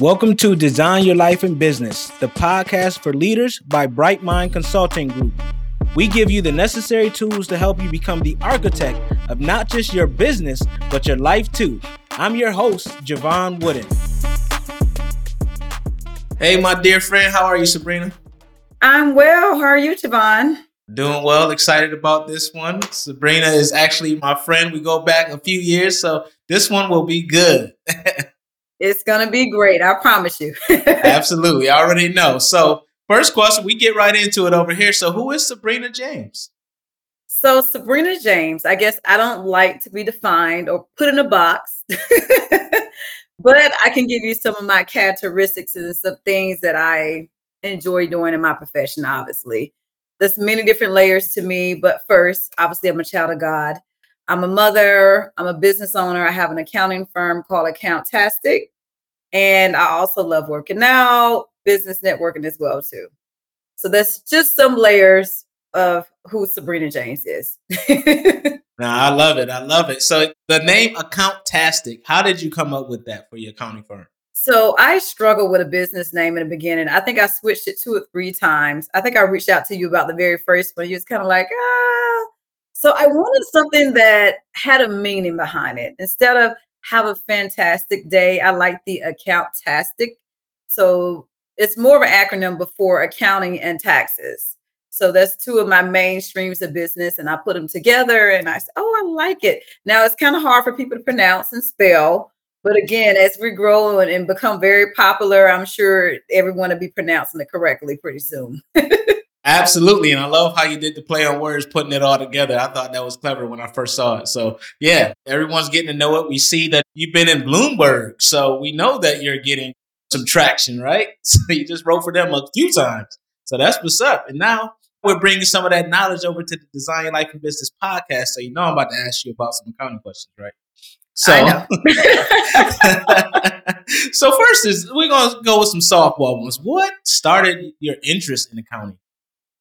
Welcome to Design Your Life and Business, the podcast for leaders by Bright Mind Consulting Group. We give you the necessary tools to help you become the architect of not just your business, but your life too. I'm your host, Jevon Wooden. Hey, my dear friend, how are you, Sabrina? I'm well. How are you, Jevon? Doing well. Excited about this one. Sabrina is actually my friend. We go back a few years, so this one will be good. it's to be great. I promise you. Absolutely. I already know. So, first question, we get right into it over here. So, who is Sabrina James? So, Sabrina James, I guess I don't like to be defined or put in a box, but I can give you some of my characteristics and some things that I enjoy doing in my profession, obviously. There's many different layers to me, but first, obviously, I'm a child of God. I'm a mother, I'm a business owner. I have an accounting firm called AccounTAXstic. And I also love working out, business networking as well, too. So that's just some layers of who Sabrina James is. now, I love it. I love it. So the name AccounTAXstic, how did you come up with that for your accounting firm? So I struggled with a business name in the beginning. I think I switched it two or three times. I think I reached out to you about the very first one. You was kind of like, ah. So I wanted something that had a meaning behind it. Instead of have a fantastic day, I like the accountastic. So it's more of an acronym before accounting and taxes. So that's two of my main streams of business, and I put them together. And I said, "Oh, I like it." Now it's kind of hard for people to pronounce and spell, but again, as we grow and, and become very popular, I'm sure everyone will be pronouncing it correctly pretty soon. Absolutely. And I love how you did the play on words, putting it all together. I thought that was clever when I first saw it. So, yeah, everyone's getting to know it. We see that you've been in Bloomberg. So, we know that you're getting some traction, right? So, you just wrote for them a few times. So, that's what's up. And now we're bringing some of that knowledge over to the Design Life and Business podcast. So, you know, I'm about to ask you about some accounting questions, right? So, so first is we're gonna go with some softball ones. What started your interest in accounting?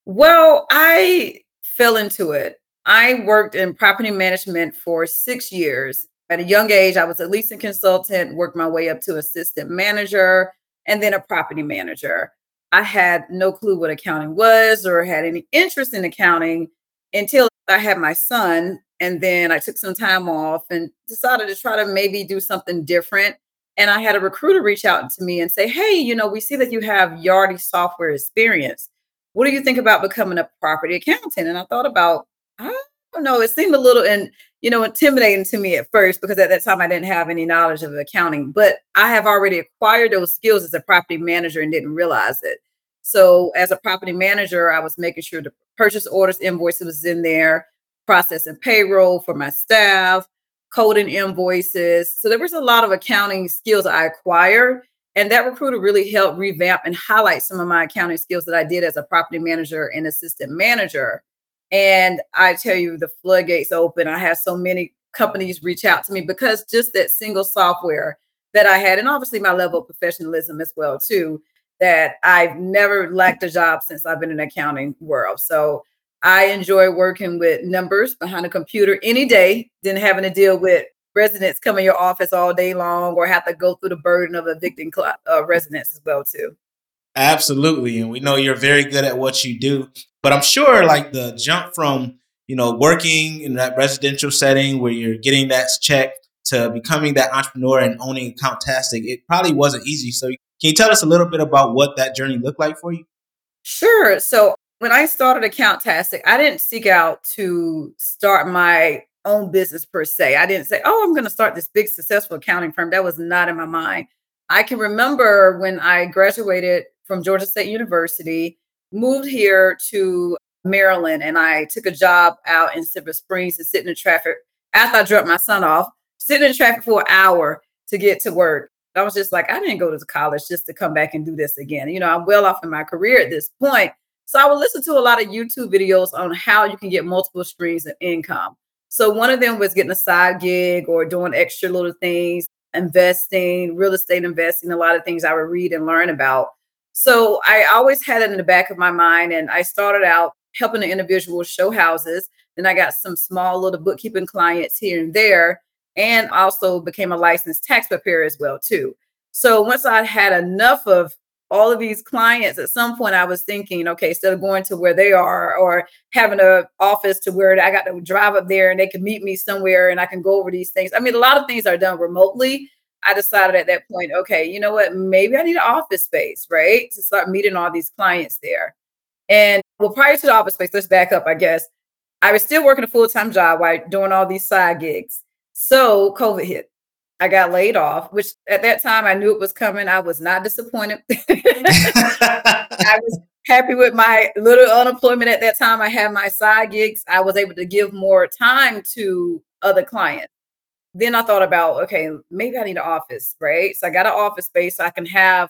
Well, I fell into it. I worked in property management for six years. At a young age, I was a leasing consultant, worked my way up to assistant manager, and then a property manager. I had no clue what accounting was or had any interest in accounting until I had my son and then I took some time off and decided to try to maybe do something different. And I had a recruiter reach out to me and say, Hey, you know, we see that you have Yardi software experience. What do you think about becoming a property accountant? And I thought about, I don't know, it seemed a little and you know, intimidating to me at first because at that time I didn't have any knowledge of accounting, but I have already acquired those skills as a property manager and didn't realize it. So as a property manager, I was making sure the purchase orders invoices was in there processing payroll for my staff, coding invoices. So there was a lot of accounting skills I acquired. And that recruiter really helped revamp and highlight some of my accounting skills that I did as a property manager and assistant manager. And I tell you, the floodgates open. I have so many companies reach out to me because just that single software that I had, and obviously my level of professionalism as well, too, that I've never lacked a job since I've been in the accounting world. So I enjoy working with numbers behind a computer any day than having to deal with residents come in your office all day long or have to go through the burden of evicting cl- uh, residents as well too. Absolutely, and we know you're very good at what you do. But I'm sure, like the jump from you know working in that residential setting where you're getting that check to becoming that entrepreneur and owning AccounTAXstic, it probably wasn't easy. So, can you tell us a little bit about what that journey looked like for you? Sure. So when I started AccounTAXstic, I didn't seek out to start my own business per se. I didn't say, oh, I'm going to start this big successful accounting firm. That was not in my mind. I can remember when I graduated from Georgia State University, moved here to Maryland, and I took a job out in Silver Springs and sitting in traffic after I dropped my son off, sitting in traffic for an hour to get to work. I was just like, I didn't go to college just to come back and do this again. You know, I'm well off in my career at this point. So I would listen to a lot of YouTube videos on how you can get multiple streams of income. So one of them was getting a side gig or doing extra little things, investing, real estate investing, a lot of things I would read and learn about. So I always had it in the back of my mind. And I started out helping the individuals show houses. Then I got some small little bookkeeping clients here and there, and also became a licensed tax preparer as well, too. So once I had enough of all of these clients, at some point I was thinking, okay, instead of going to where they are or having an office to where I got to drive up there and they can meet me somewhere and I can go over these things. I mean, a lot of things are done remotely. I decided at that point, okay, you know what? Maybe I need an office space, right? To start meeting all these clients there. And well, prior to the office space, let's back up, I guess. I was still working a full time job while doing all these side gigs. So COVID hit. I got laid off, which at that time I knew it was coming. I was not disappointed. I was happy with my little unemployment at that time. I had my side gigs. I was able to give more time to other clients. Then I thought about, okay, maybe I need an office, right? So I got an office space so I can have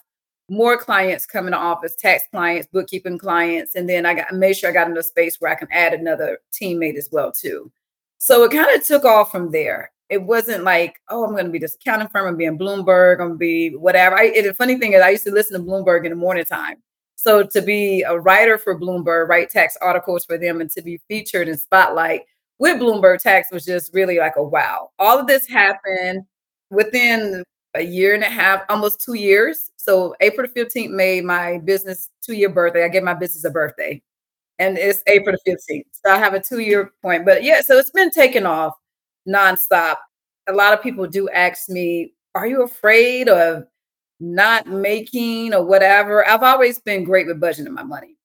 more clients come into office, tax clients, bookkeeping clients, and then I got made sure I got into a space where I can add another teammate as well too. So it kind of took off from there it wasn't like, oh, I'm going to be this accounting firm, I'm being Bloomberg, I'm going to be whatever. I, the funny thing is, I used to listen to Bloomberg in the morning time. So to be a writer for Bloomberg, write tax articles for them, and to be featured in Spotlight with Bloomberg Tax was just really like a wow. All of this happened within a year and a half, almost two years. So April 15th made my business two year birthday. I gave my business a birthday. And it's April the 15th. So I have a two year point. But yeah, so it's been taken off nonstop. A lot of people do ask me, Are you afraid of not making or whatever? I've always been great with budgeting my money.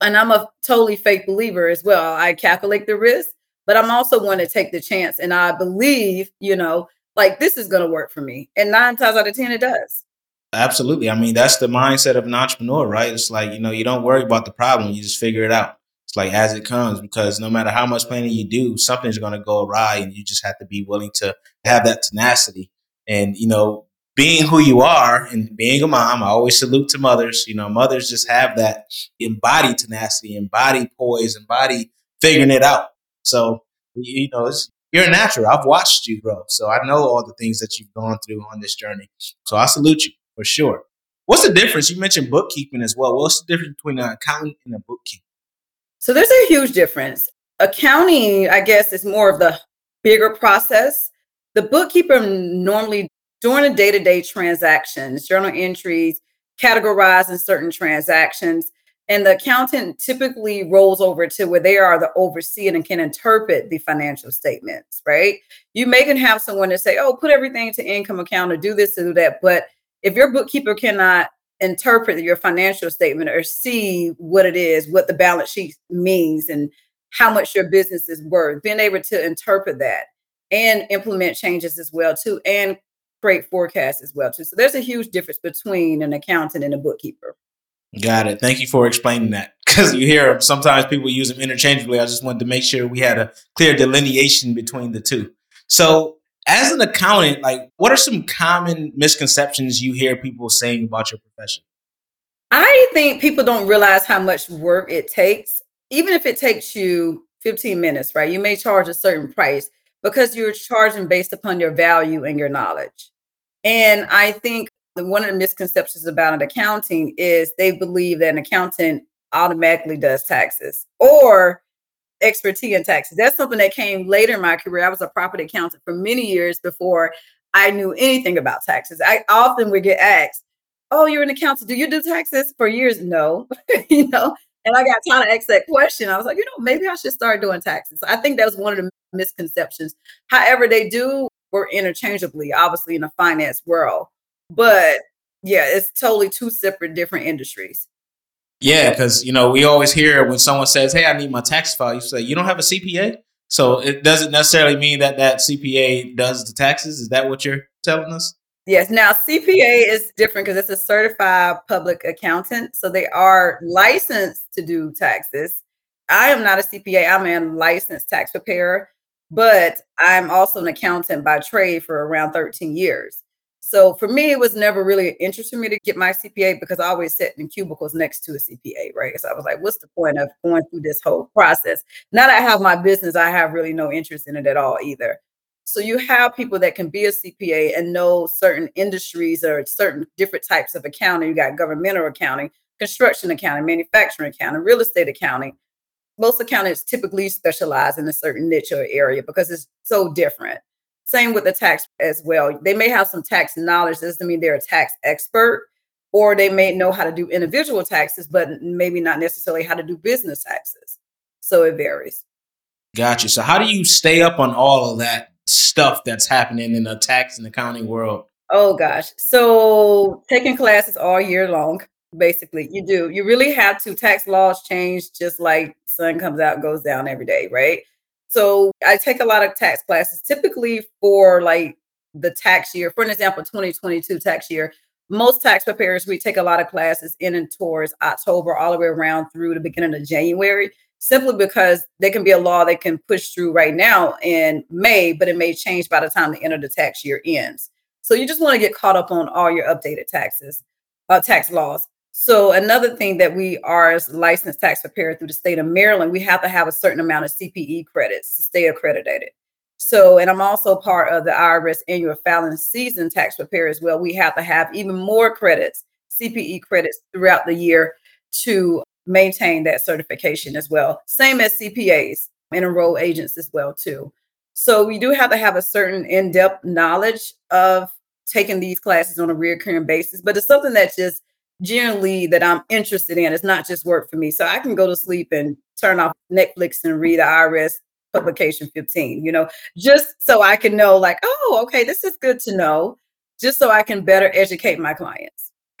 And I'm a totally fake believer as well. I calculate the risk, but I'm also one to take the chance. And I believe, you know, like this is going to work for me. And nine times out of 10, it does. Absolutely. I mean, that's the mindset of an entrepreneur, right? It's like, you know, you don't worry about the problem, you just figure it out like as it comes because no matter how much planning you do, something's going to go awry, and you just have to be willing to have that tenacity. And you know, being who you are and being a mom, I always salute to mothers. You know, mothers just have that embodied tenacity, embodied poise, embodied figuring it out. So you know, you're a natural. I've watched you grow, so I know all the things that you've gone through on this journey. So I salute you for sure. What's the difference? You mentioned bookkeeping as well. What's the difference between an accountant and a bookkeeper? So there's a huge difference. Accounting, I guess, is more of the bigger process. The bookkeeper normally during the day-to-day transactions, journal entries, categorizing certain transactions, and the accountant typically rolls over to where they are the overseer and can interpret the financial statements, right? You may can have someone to say, oh, put everything to income account or do this or do that. But if your bookkeeper cannot interpret your financial statement or see what it is, what the balance sheet means, and how much your business is worth. Being able to interpret that and implement changes as well too, and create forecasts as well too. So there's a huge difference between an accountant and a bookkeeper. Got it. Thank you for explaining that. Because you hear sometimes people use them interchangeably. I just wanted to make sure we had a clear delineation between the two. So as an accountant, like what are some common misconceptions you hear people saying about your profession? I think people don't realize how much work it takes. Even if it takes you 15 minutes, right? You may charge a certain price because you're charging based upon your value and your knowledge. And I think one of the misconceptions about an accounting is they believe that an accountant automatically does taxes or expertise in taxes. That's something that came later in my career. I was a property accountant for many years before I knew anything about taxes. I often would get asked, "Oh, you're an accountant. Do you do taxes?" For years, no, you know. And I got tired of ask that question. I was like, you know, maybe I should start doing taxes. I think that was one of the misconceptions. However, they do work interchangeably, obviously in the finance world. But yeah, it's totally two separate different industries. Yeah, because you know we always hear when someone says, "Hey, I need my tax file," you say, "You don't have a CPA." So it doesn't necessarily mean that that CPA does the taxes. Is that what you're telling us? Yes. Now CPA is different because it's a certified public accountant, so they are licensed to do taxes. I am not a CPA. I'm a licensed tax preparer, but I'm also an accountant by trade for around 13 years. So for me, it was never really an interest for me to get my CPA because I always sat in cubicles next to a CPA, right? So I was like, what's the point of going through this whole process? Now that I have my business, I have really no interest in it at all either. So you have people that can be a CPA and know certain industries or certain different types of accounting. You got governmental accounting, construction accounting, manufacturing accounting, real estate accounting. Most accountants typically specialize in a certain niche or area because it's so different. Same with the tax as well. They may have some tax knowledge, doesn't mean they're a tax expert, or they may know how to do individual taxes, but maybe not necessarily how to do business taxes. So it varies. Gotcha. So how do you stay up on all of that stuff that's happening in the tax and accounting world? Oh gosh. So taking classes all year long, basically. You do. You really have to. Tax laws change just like sun comes out, goes down every day, right? So I take a lot of tax classes, typically for like the tax year. For an example, 2022 tax year. Most tax preparers, we take a lot of classes in and towards October, all the way around through the beginning of January simply because there can be a law that can push through right now in May, but it may change by the time the end of the tax year ends. So you just want to get caught up on all your updated taxes, uh, tax laws. So another thing that we are as licensed tax preparer through the state of Maryland, we have to have a certain amount of CPE credits to stay accredited. So, and I'm also part of the IRS annual filing season tax preparer as well. We have to have even more credits, CPE credits throughout the year to maintain that certification as well. Same as CPAs and enroll agents as well too. So we do have to have a certain in-depth knowledge of taking these classes on a recurring basis, but it's something that just generally that I'm interested in. It's not just work for me. So I can go to sleep and turn off Netflix and read IRS publication 15, you know, just so I can know like, oh, okay, this is good to know, just so I can better educate my clients.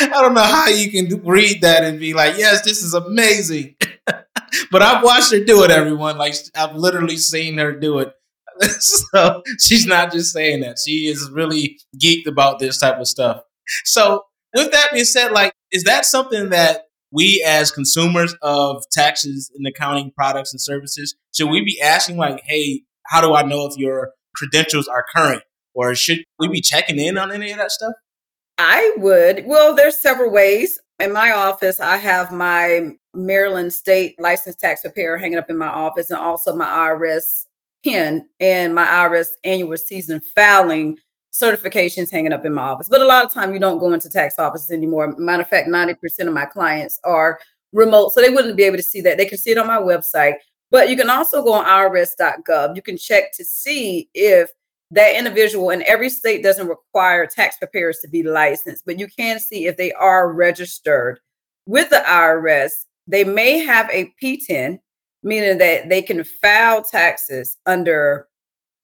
I don't know how you can read that and be like, yes, this is amazing. but I've watched her do it, everyone. Like, I've literally seen her do it. so she's not just saying that. She is really geeked about this type of stuff. So, with that being said, like, is that something that we as consumers of taxes and accounting products and services should we be asking like hey how do i know if your credentials are current or should we be checking in on any of that stuff I would. Well, there's several ways. In my office, I have my Maryland State licensed tax preparer hanging up in my office and also my IRS PIN and my IRS annual season filing certifications hanging up in my office. But a lot of time you don't go into tax offices anymore. Matter of fact, 90% of my clients are remote, so they wouldn't be able to see that. They can see it on my website. But you can also go on irs.gov. You can check to see if that individual in every state doesn't require tax preparers to be licensed, but you can see if they are registered with the IRS. They may have a PTIN, meaning that they can file taxes under,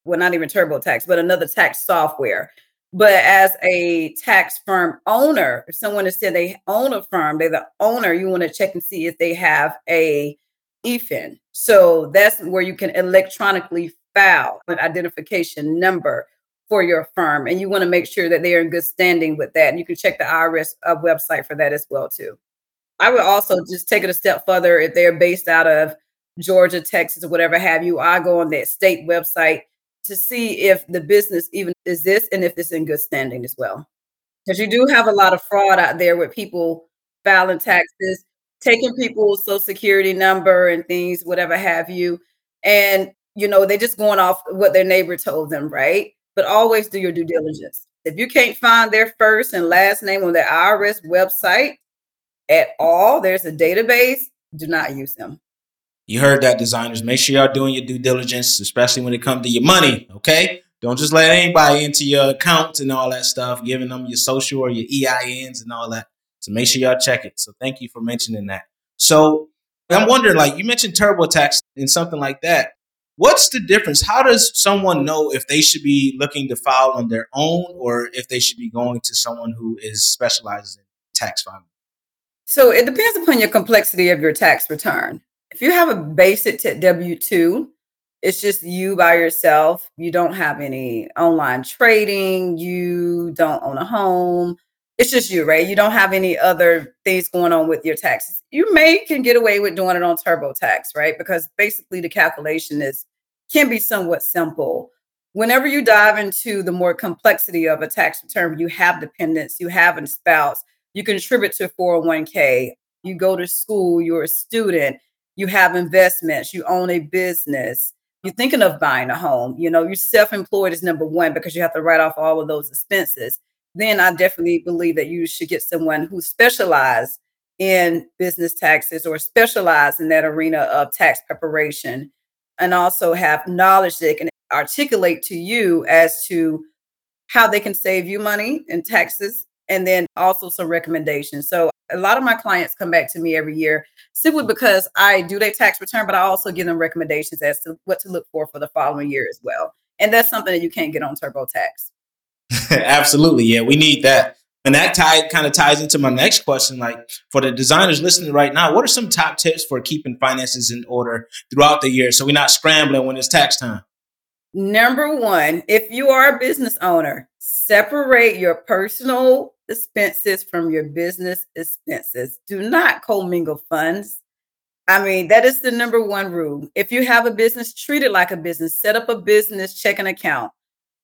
well, not even TurboTax, but another tax software. But as a tax firm owner, if someone has said they own a firm, they're the owner, you want to check and see if they have a EFIN. So that's where you can electronically file an identification number for your firm. And you want to make sure that they are in good standing with that. And you can check the IRS uh, website for that as well, too. I would also just take it a step further if they're based out of Georgia, Texas, or whatever have you. I go on that state website to see if the business even exists and if it's in good standing as well. Because you do have a lot of fraud out there with people filing taxes, taking people's social security number and things, whatever have you. And you know, they're just going off what their neighbor told them, right? But always do your due diligence. If you can't find their first and last name on the IRS website at all, there's a database, do not use them. You heard that, designers. Make sure y'all doing your due diligence, especially when it comes to your money, okay? Don't just let anybody into your account and all that stuff, giving them your social or your EINs and all that. So make sure y'all check it. So thank you for mentioning that. So I'm wondering, like you mentioned TurboTax and something like that. What's the difference? How does someone know if they should be looking to file on their own or if they should be going to someone who is specialized in tax filing? So it depends upon your complexity of your tax return. If you have a basic W 2, it's just you by yourself. You don't have any online trading. You don't own a home. It's just you, right? You don't have any other things going on with your taxes. You may can get away with doing it on TurboTax, right? Because basically the calculation is can be somewhat simple. Whenever you dive into the more complexity of a tax return, you have dependents, you have a spouse, you contribute to 401k, you go to school, you're a student, you have investments, you own a business, you're thinking of buying a home, you know, you're self employed is number one because you have to write off all of those expenses. Then I definitely believe that you should get someone who specializes in business taxes or specialize in that arena of tax preparation and also have knowledge that can articulate to you as to how they can save you money in taxes and then also some recommendations. So a lot of my clients come back to me every year simply because I do their tax return, but I also give them recommendations as to what to look for for the following year as well. And that's something that you can't get on TurboTax. Absolutely. Yeah, we need that. And that tie kind of ties into my next question. Like for the designers listening right now, what are some top tips for keeping finances in order throughout the year so we're not scrambling when it's tax time? Number one, if you are a business owner, separate your personal expenses from your business expenses. Do not commingle funds. I mean, that is the number one rule. If you have a business, treat it like a business. Set up a business checking account.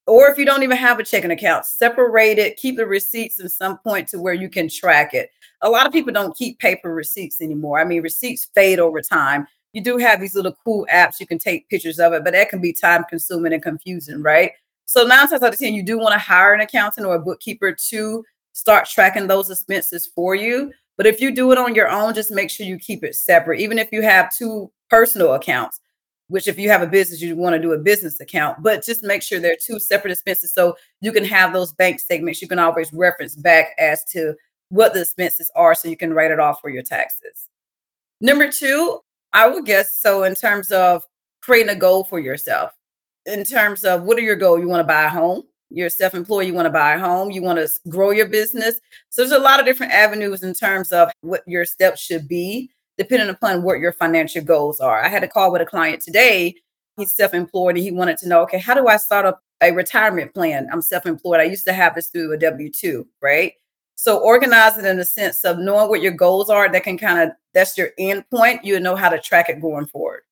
Or if you don't even have a checking account, separate it, keep the receipts in some point to where you can track it. A lot of people don't keep paper receipts anymore. I mean, receipts fade over time. You do have these little cool apps you can take pictures of it, but that can be time consuming and confusing, right? So nine times out of 10, you do want to hire an accountant or a bookkeeper to start tracking those expenses for you. But if you do it on your own, just make sure you keep it separate. Even if you have two personal accounts, which if you have a business, you want to do a business account, but just make sure they're two separate expenses so you can have those bank statements. You can always reference back as to what the expenses are so you can write it off for your taxes. Number two, I would guess so in terms of creating a goal for yourself. In terms of what are your goal? You want to buy a home? You're self-employed, you want to buy a home, you want to grow your business. So there's a lot of different avenues in terms of what your steps should be, depending upon what your financial goals are. I had a call with a client today. He's self-employed and he wanted to know, okay, how do I start up a retirement plan? I'm self-employed. I used to have this through a W-2, right? So organize it in the sense of knowing what your goals are. That can kind of that's your end point. You know how to track it going forward.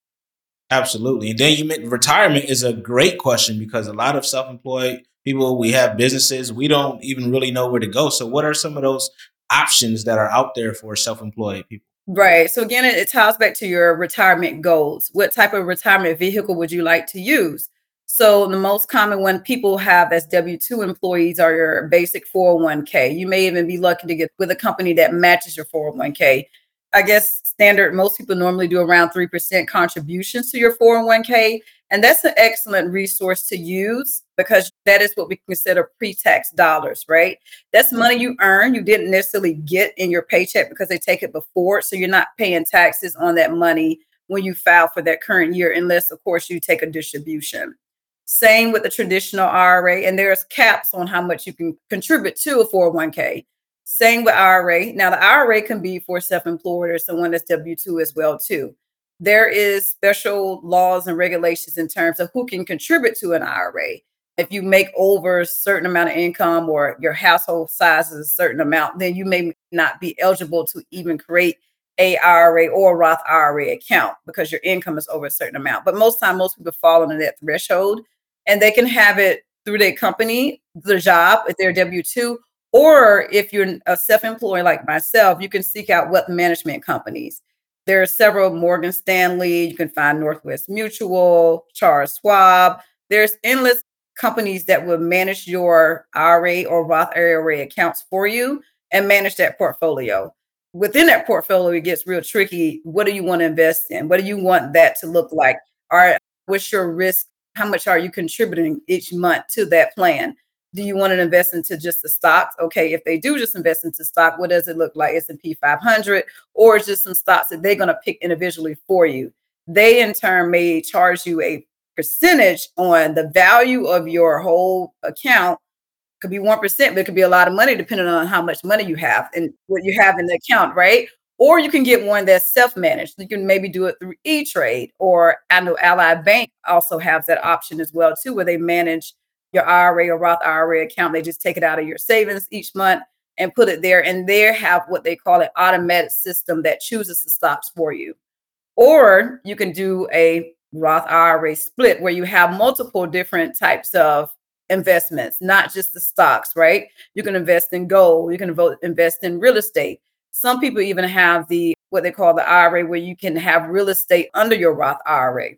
Absolutely. And then you meant retirement is a great question because a lot of self-employed people, we have businesses, we don't even really know where to go. So, what are some of those options that are out there for self employed people? Right. So, again, it, it ties back to your retirement goals. What type of retirement vehicle would you like to use? So, the most common one people have as W 2 employees are your basic 401k. You may even be lucky to get with a company that matches your 401k. I guess standard, most people normally do around 3% contributions to your 401k. And that's an excellent resource to use because that is what we consider pre tax dollars, right? That's money you earn, you didn't necessarily get in your paycheck because they take it before. So you're not paying taxes on that money when you file for that current year, unless, of course, you take a distribution. Same with the traditional IRA, and there's caps on how much you can contribute to a 401k. Same with IRA. Now, the IRA can be for self-employed or someone that's W-2 as well, too there is special laws and regulations in terms of who can contribute to an IRA. If you make over a certain amount of income or your household size is a certain amount, then you may not be eligible to even create a IRA or a Roth IRA account because your income is over a certain amount. But most time, most people fall under that threshold and they can have it through their company, their job, if they're W 2, or if you're a self employed like myself, you can seek out wealth management companies there are several Morgan Stanley, you can find Northwest Mutual, Charles Schwab. There's endless companies that will manage your IRA or Roth IRA accounts for you and manage that portfolio. Within that portfolio, it gets real tricky. What do you want to invest in? What do you want that to look like? Right, what's your risk? How much are you contributing each month to that plan? Do you want to invest into just the stocks? Okay if they do just invest into stock what does it look like? S&p 500 or just some stocks that they're going to pick individually for you. They in turn may charge you a percentage on the value of your whole account. Could be 1% but it could be a lot of money depending on how much money you have and what you have in the account right? Or you can get one that's self-managed. You can maybe do it through e-trade or i know ally bank also has that option as well too where they manage your IRA or Roth IRA account. They just take it out of your savings each month and put it there. And they have what they call an automatic system that chooses the stocks for you. Or you can do a Roth IRA split where you have multiple different types of investments, not just the stocks, right? You can invest in gold, you can invest in real estate. Some people even have the what they call the IRA where you can have real estate under your Roth IRA.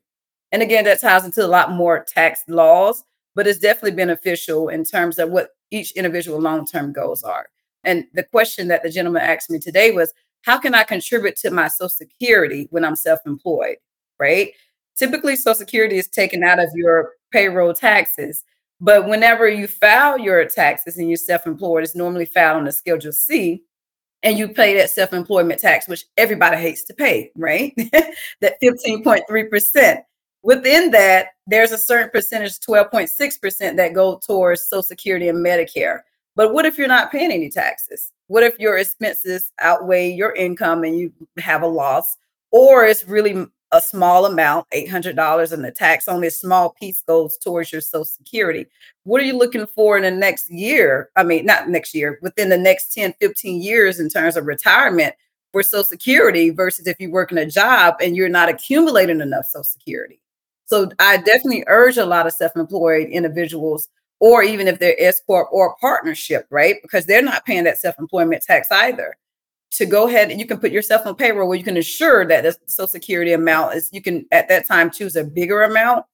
And again, that ties into a lot more tax laws but it's definitely beneficial in terms of what each individual long term goals are. And the question that the gentleman asked me today was, how can I contribute to my Social Security when I'm self employed? Right? Typically, Social Security is taken out of your payroll taxes. But whenever you file your taxes and you're self-employed, it's normally filed on the Schedule C, and you pay that self-employment tax, which everybody hates to pay, right? that 15.3%. Within that, there's a certain percentage, 12.6%, that go towards Social Security and Medicare. But what if you're not paying any taxes? What if your expenses outweigh your income and you have a loss? Or it's really a small amount, $800, and the tax only a small piece goes towards your Social Security. What are you looking for in the next year? I mean, not next year, within the next 10, 15 years in terms of retirement for Social Security versus if you work in a job and you're not accumulating enough Social Security. So I definitely urge a lot of self-employed individuals, or even if they're S corp or partnership, right? Because they're not paying that self-employment tax either. To go ahead and you can put yourself on payroll where you can ensure that the Social Security amount is you can at that time choose a bigger amount.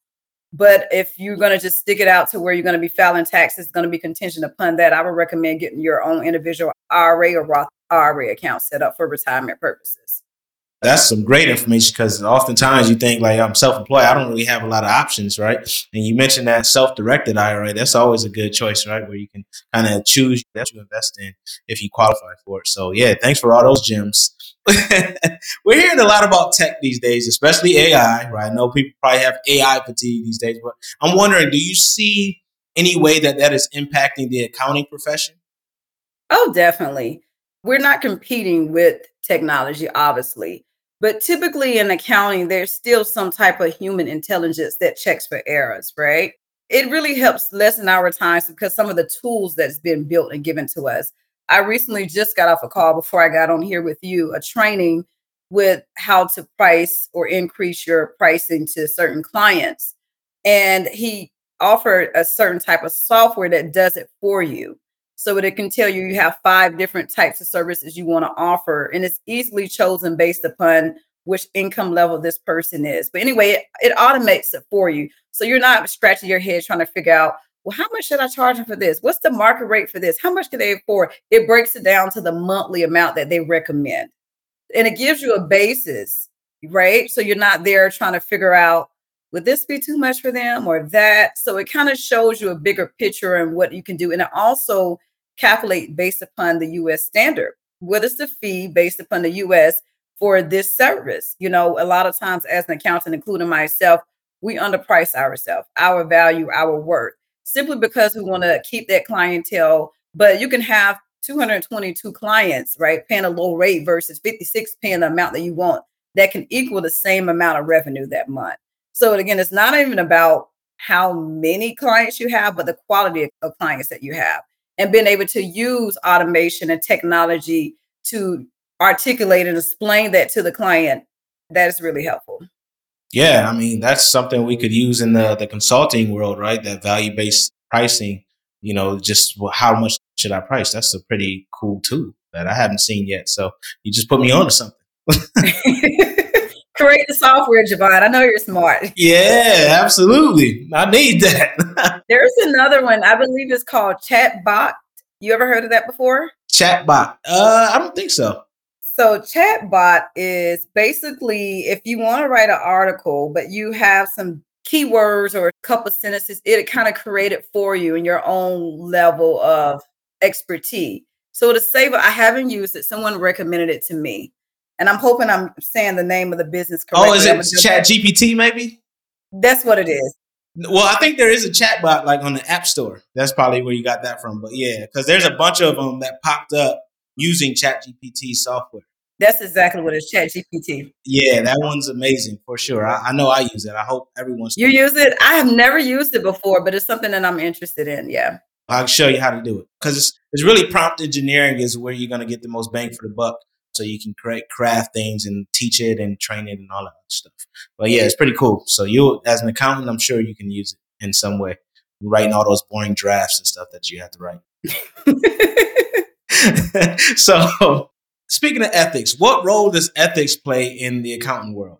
But if you're going to just stick it out to where you're going to be filing taxes, it's going to be contingent upon that. I would recommend getting your own individual IRA or Roth IRA account set up for retirement purposes that's some great information because oftentimes you think like I'm self-employed, I don't really have a lot of options, right? And you mentioned that self-directed IRA, that's always a good choice, right? Where you can kind of choose that you invest in if you qualify for it. So yeah, thanks for all those gems. We're hearing a lot about tech these days, especially AI, right? I know people probably have AI fatigue these days, but I'm wondering, do you see any way that that is impacting the accounting profession? Oh, definitely. We're not competing with technology, obviously but typically in accounting, there's still some type of human intelligence that checks for errors, right? It really helps lessen our times because some of the tools that's been built and given to us. I recently just got off a call before I got on here with you, a training with how to price or increase your pricing to certain clients. And he offered a certain type of software that does it for you so it can tell you you have five different types of services you want to offer and it's easily chosen based upon which income level this person is. But anyway it, it automates it for you. So you're not scratching your head trying to figure out well how much should i charge them for this? What's the market rate for this? How much can they afford? It breaks it down to the monthly amount that they recommend. And it gives you a basis right? So you're not there trying to figure out would this be too much for them or that? So it kind of shows you a bigger picture and what you can do. And it also calculate based upon the US standard. What is the fee based upon the US for this service? You know, a lot of times as an accountant, including myself, we underprice ourselves, our value, our worth, simply because we want to keep that clientele. But you can have 222 clients, right, paying a low rate versus 56 paying the amount that you want that can equal the same amount of revenue that month. So again, it's not even about how many clients you have, but the quality of clients that you have and being able to use automation and technology to articulate and explain that to the client that is really helpful. Yeah i mean that's something we could use in the the consulting world right? That value based pricing you know just how much should i price? That's a pretty cool tool that i haven't seen yet so you just put me on to something create the software, Jevon. I know you're smart. Yeah, absolutely. I need that. There's another one. I believe it's called Chatbot. You ever heard of that before? Chatbot. Uh, I don't think so. So Chatbot is basically if you want to write an article, but you have some keywords or a couple sentences, it kind of create it for you in your own level of expertise. So to save I haven't used it. Someone recommended it to me and I'm hoping I'm saying the name of the business correctly. Oh, is it Chat GPT? Maybe that's what it is. Well, I think there is a chat bot like on the App Store. That's probably where you got that from. But yeah, because there's a bunch of them that popped up using Chat GPT software. That's exactly what it's Chat GPT. Yeah, that one's amazing for sure. I, I know I use it. I hope everyone's. You use it? I have never used it before, but it's something that I'm interested in. Yeah. I'll show you how to do it because it's, it's really prompt engineering is where you're going to get the most bang for the buck so you can create craft things and teach it and train it and all that stuff. But yeah, it's pretty cool. So you, as an accountant, I'm sure you can use it in some way, writing all those boring drafts and stuff that you have to write. so, speaking of ethics, what role does ethics play in the accounting world?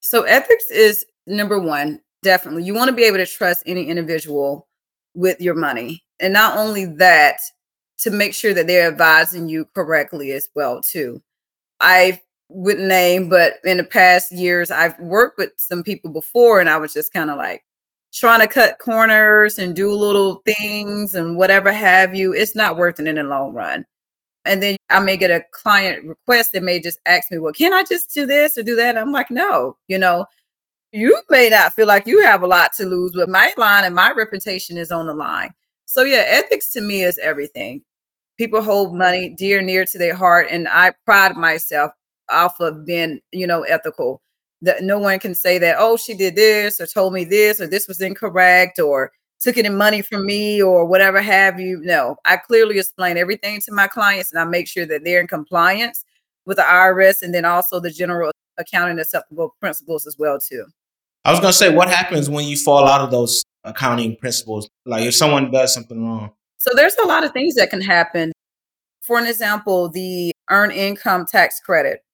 So, ethics is number one, definitely. You want to be able to trust any individual with your money. And not only that, to make sure that they're advising you correctly as well too. I wouldn't name, but in the past years, I've worked with some people before, and I was just kind of like, trying to cut corners and do little things and whatever have you, it's not worth it in the long run. And then I may get a client request that may just ask me, well, can I just do this or do that? And I'm like, no, you know, you may not feel like you have a lot to lose, but my line and my reputation is on the line. So yeah, ethics to me is everything. People hold money dear near to their heart, and I pride myself off of being, you know, ethical. That no one can say that, oh, she did this or told me this or this was incorrect or took any money from me or whatever have you. No, I clearly explain everything to my clients and I make sure that they're in compliance with the IRS and then also the general accounting acceptable principles as well too. I was gonna say, what happens when you fall out of those accounting principles? Like if someone does something wrong. So there's a lot of things that can happen. For an example, the earned income tax credit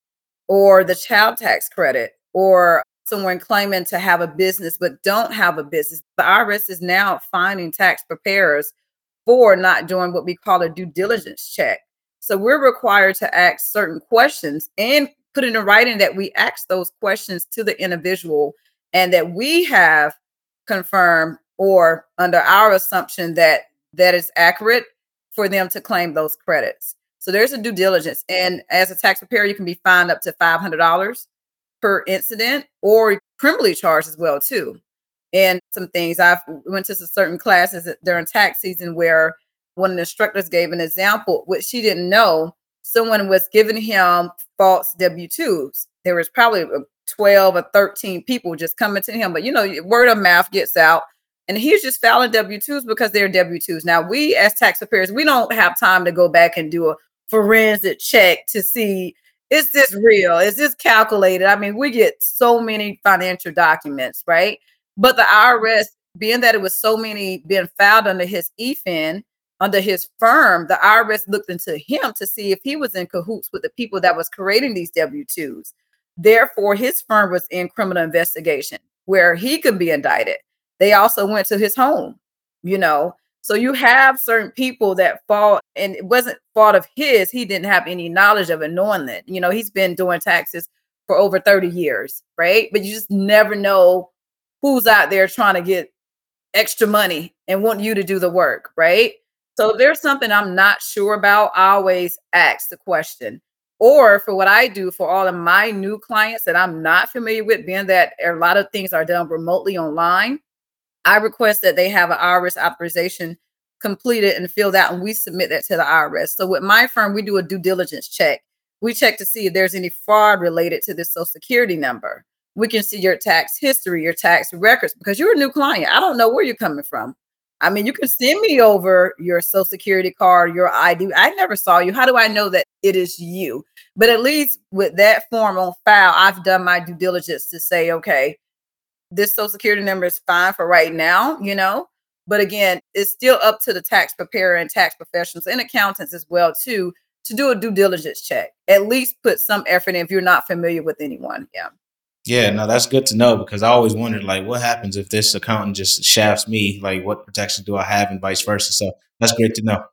or the child tax credit or someone claiming to have a business but don't have a business. The IRS is now finding tax preparers for not doing what we call a due diligence check. So we're required to ask certain questions and put in writing that we ask those questions to the individual and that we have confirmed or under our assumption that that is accurate for them to claim those credits. So there's a due diligence. And as a tax preparer, you can be fined up to $500 per incident or criminally charged as well too. And some things I've went to some certain classes during tax season where one of the instructors gave an example, which she didn't know. Someone was giving him false W-2s. There was probably uh, 12 or 13 people just coming to him. But you know, word of mouth gets out. And he's just filing W 2s because they're W 2s. Now, we as tax preparers, we don't have time to go back and do a forensic check to see is this real? Is this calculated? I mean, we get so many financial documents, right? But the IRS, being that it was so many being filed under his EFIN, under his firm, the IRS looked into him to see if he was in cahoots with the people that was creating these W-2s. Therefore, his firm was in criminal investigation where he could be indicted. They also went to his home, you know, so you have certain people that fall, and it wasn't fault of his. He didn't have any knowledge of it, knowing that. You know, he's been doing taxes for over 30 years, right? But you just never know who's out there trying to get extra money and want you to do the work, right? So if there's something I'm not sure about, I always ask the question. Or for what I do for all of my new clients that I'm not familiar with, being that a lot of things are done remotely online, I request that they have an IRS authorization completed and filled out, and we submit that to the IRS. So with my firm, we do a due diligence check. We check to see if there's any fraud related to the social security number. We can see your tax history, your tax records, because you're a new client. I don't know where you're coming from. I mean, you can send me over your social security card, your ID. I never saw you. How do I know that it is you? But at least with that form on file, I've done my due diligence to say, okay, this social security number is fine for right now, you know. But again, it's still up to the tax preparer and tax professionals and accountants as well too to do a due diligence check. At least put some effort in if you're not familiar with anyone. Yeah. Yeah, no, that's good to know because I always wondered like what happens if this accountant just shafts me? Like what protection do I have and vice versa? So that's great to know.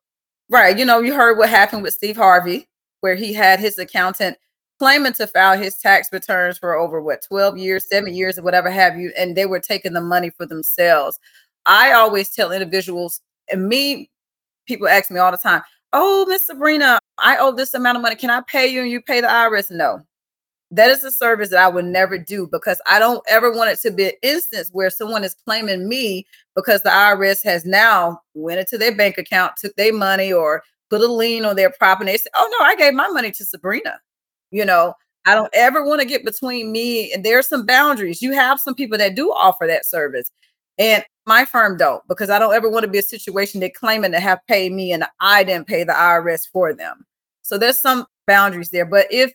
Right. You know, you heard what happened with Steve Harvey, where he had his accountant claiming to file his tax returns for over what 12 years, seven years, or whatever have you, and they were taking the money for themselves. I always tell individuals, and me, people ask me all the time, Oh, Miss Sabrina, I owe this amount of money. Can I pay you and you pay the IRS? No. That is a service that I would never do because I don't ever want it to be an instance where someone is claiming me because the IRS has now went into their bank account, took their money, or put a lien on their property. They say, "Oh no, I gave my money to Sabrina." You know, I don't ever want to get between me and there's some boundaries. You have some people that do offer that service. And my firm don't because I don't ever want to be a situation they claiming to have paid me and I didn't pay the IRS for them. So there's some boundaries there. But if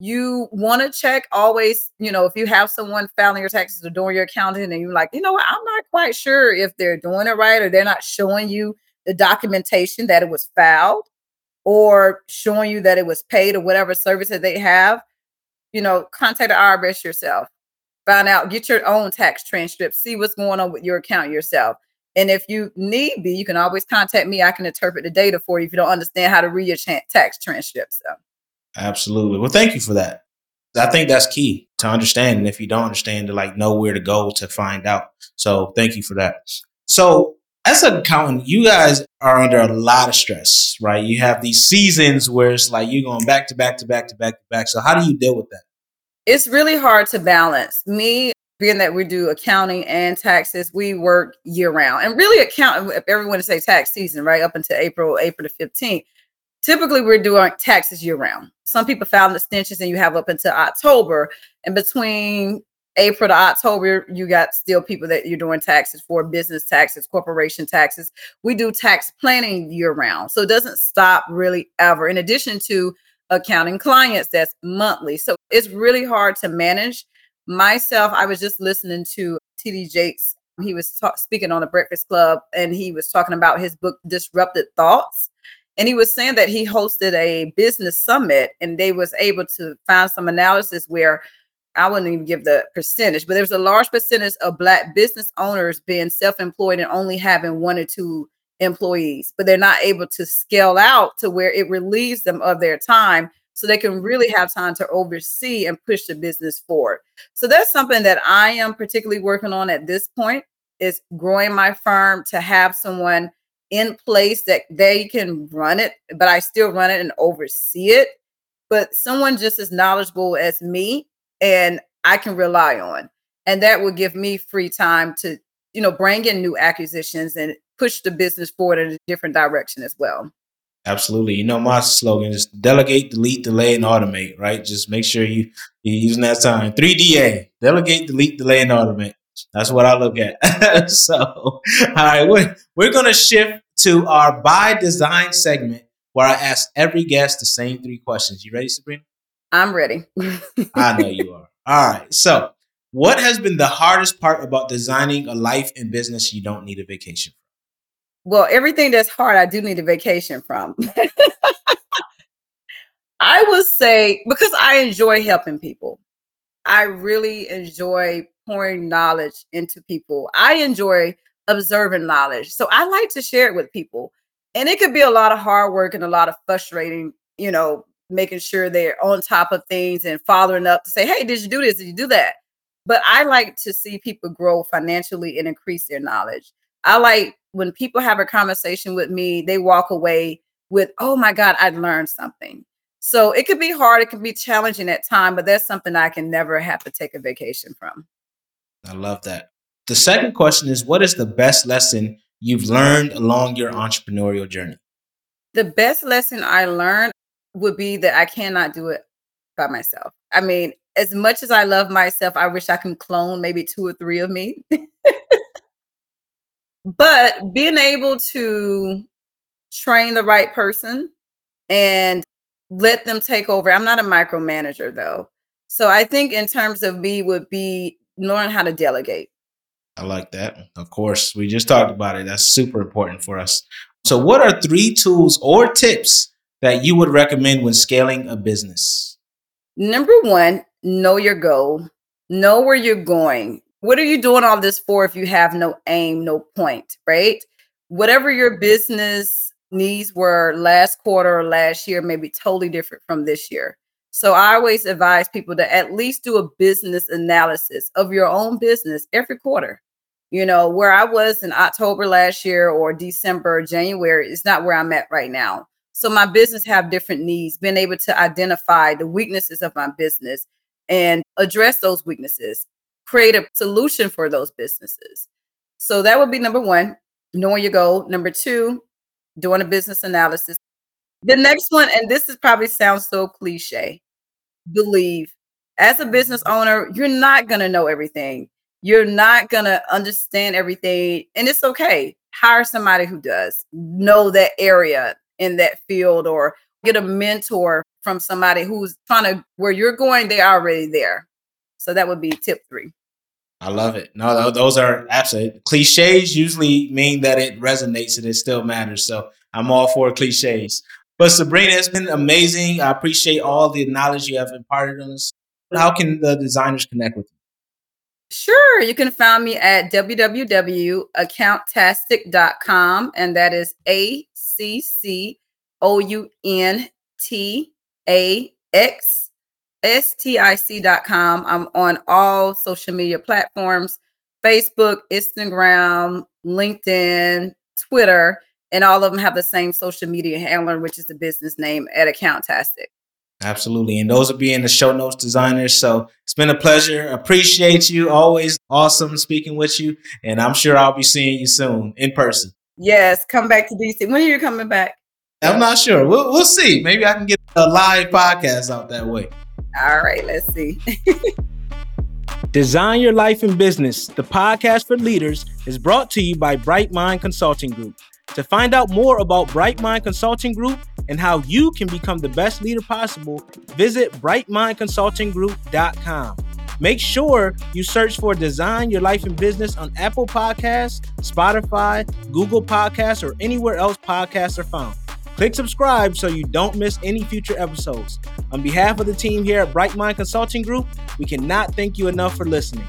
you want to check always, you know, if you have someone filing your taxes or doing your accounting and you're like, you know what, I'm not quite sure if they're doing it right or they're not showing you the documentation that it was filed, or showing you that it was paid or whatever service that they have, you know, contact the IRS yourself. Find out, get your own tax transcript, see what's going on with your account yourself. And if you need be, you can always contact me. I can interpret the data for you if you don't understand how to read your tax transcript. So. Absolutely. Well, thank you for that. I think that's key. to understand. And if you don't understand, to like know where to go to find out. So thank you for that. So as an accountant, you guys are under a lot of stress, right? You have these seasons where it's like you're going back to back to back to back to back. So how do you deal with that? It's really hard to balance. Me, being that we do accounting and taxes, we work year round. And really account everyone say tax season, right? Up until April, April the 15th. Typically we're doing taxes year round. Some people file extensions and you have up until October. And between April to October, you got still people that you're doing taxes for business taxes, corporation taxes. We do tax planning year round. So it doesn't stop really ever. In addition to accounting clients, that's monthly. So it's really hard to manage. Myself, I was just listening to TD Jakes. He was talk, speaking on the Breakfast Club and he was talking about his book, Disrupted Thoughts. And he was saying that he hosted a business summit and they was able to find some analysis where I wouldn't even give the percentage, but there's a large percentage of Black business owners being self employed and only having one or two employees, but they're not able to scale out to where it relieves them of their time so they can really have time to oversee and push the business forward. So that's something that I am particularly working on at this point is growing my firm to have someone in place that they can run it, but I still run it and oversee it. But someone just as knowledgeable as me and I can rely on. And that will give me free time to, you know, bring in new acquisitions and push the business forward in a different direction as well. Absolutely. You know, my slogan is delegate, delete, delay, and automate, right? Just make sure you, you're using that time. 3DA, delegate, delete, delay, and automate. That's what I look at. so, all right, we're, we're going to shift to our by design segment where I ask every guest the same three questions. You ready, Sabrina? I'm ready. I know you are. All right. So, what has been the hardest part about designing a life and business you don't need a vacation from? Well, everything that's hard, I do need a vacation from. I would say because I enjoy helping people. I really enjoy pouring knowledge into people. I enjoy observing knowledge. So I like to share it with people. And it could be a lot of hard work and a lot of frustrating, you know, making sure they're on top of things and following up to say, hey, did you do this? Did you do that? But I like to see people grow financially and increase their knowledge. I like when people have a conversation with me, they walk away with, oh my God, I learned something. So it could be hard, it can be challenging at time, but that's something I can never have to take a vacation from. I love that. The second question is what is the best lesson you've learned along your entrepreneurial journey? The best lesson I learned would be that I cannot do it by myself. I mean, as much as I love myself, I wish I can clone maybe two or three of me. but being able to train the right person and let them take over. I'm not a micromanager though. So I think in terms of me would be knowing how to delegate. I like that. Of course, we just talked about it. That's super important for us. So, what are three tools or tips that you would recommend when scaling a business? Number one, know your goal, know where you're going. What are you doing all this for if you have no aim, no point, right? Whatever your business needs were last quarter or last year may be totally different from this year. So I always advise people to at least do a business analysis of your own business every quarter. You know, where I was in October last year or December, January is not where I'm at right now. So my business have different needs, being able to identify the weaknesses of my business and address those weaknesses, create a solution for those businesses. So that would be number one, knowing your goal. Number two, doing a business analysis. The next one, and this is probably sounds so cliche, believe. As a business owner, you're not to know everything. You're not to understand everything. And it's okay. Hire somebody who does know that area, in that field or get a mentor from somebody who's trying to where you're going, they're already there. So that would be tip three. I love it. No, those are absolutely cliches usually mean that it resonates and it still matters. So I'm all for cliches. But Sabrina, it's been amazing. I appreciate all the knowledge you have imparted on us. How can the designers connect with you? Sure. You can find me at www.accountaxstic.com, and that is A C C O U N T A X com. I'm on all social media platforms Facebook, Instagram, LinkedIn, Twitter, and all of them have the same social media handler, which is the business name at AccounTAXstic. Absolutely. And those will be in the show notes designers. So it's been a pleasure. Appreciate you. Always awesome speaking with you. And I'm sure I'll be seeing you soon in person. Yes. Come back to DC. When are you coming back? I'm not sure. We'll, we'll see. Maybe I can get a live podcast out that way. All right. Let's see. Design Your Life in Business, the podcast for leaders, is brought to you by Bright Mind Consulting Group. To find out more about Bright Mind Consulting Group and how you can become the best leader possible, visit brightmindconsultinggroup.com. Make sure you search for Design Your Life and Business on Apple Podcasts, Spotify, Google Podcasts, or anywhere else podcasts are found. Click subscribe so you don't miss any future episodes. On behalf of the team here at Bright Mind Consulting Group, we cannot thank you enough for listening.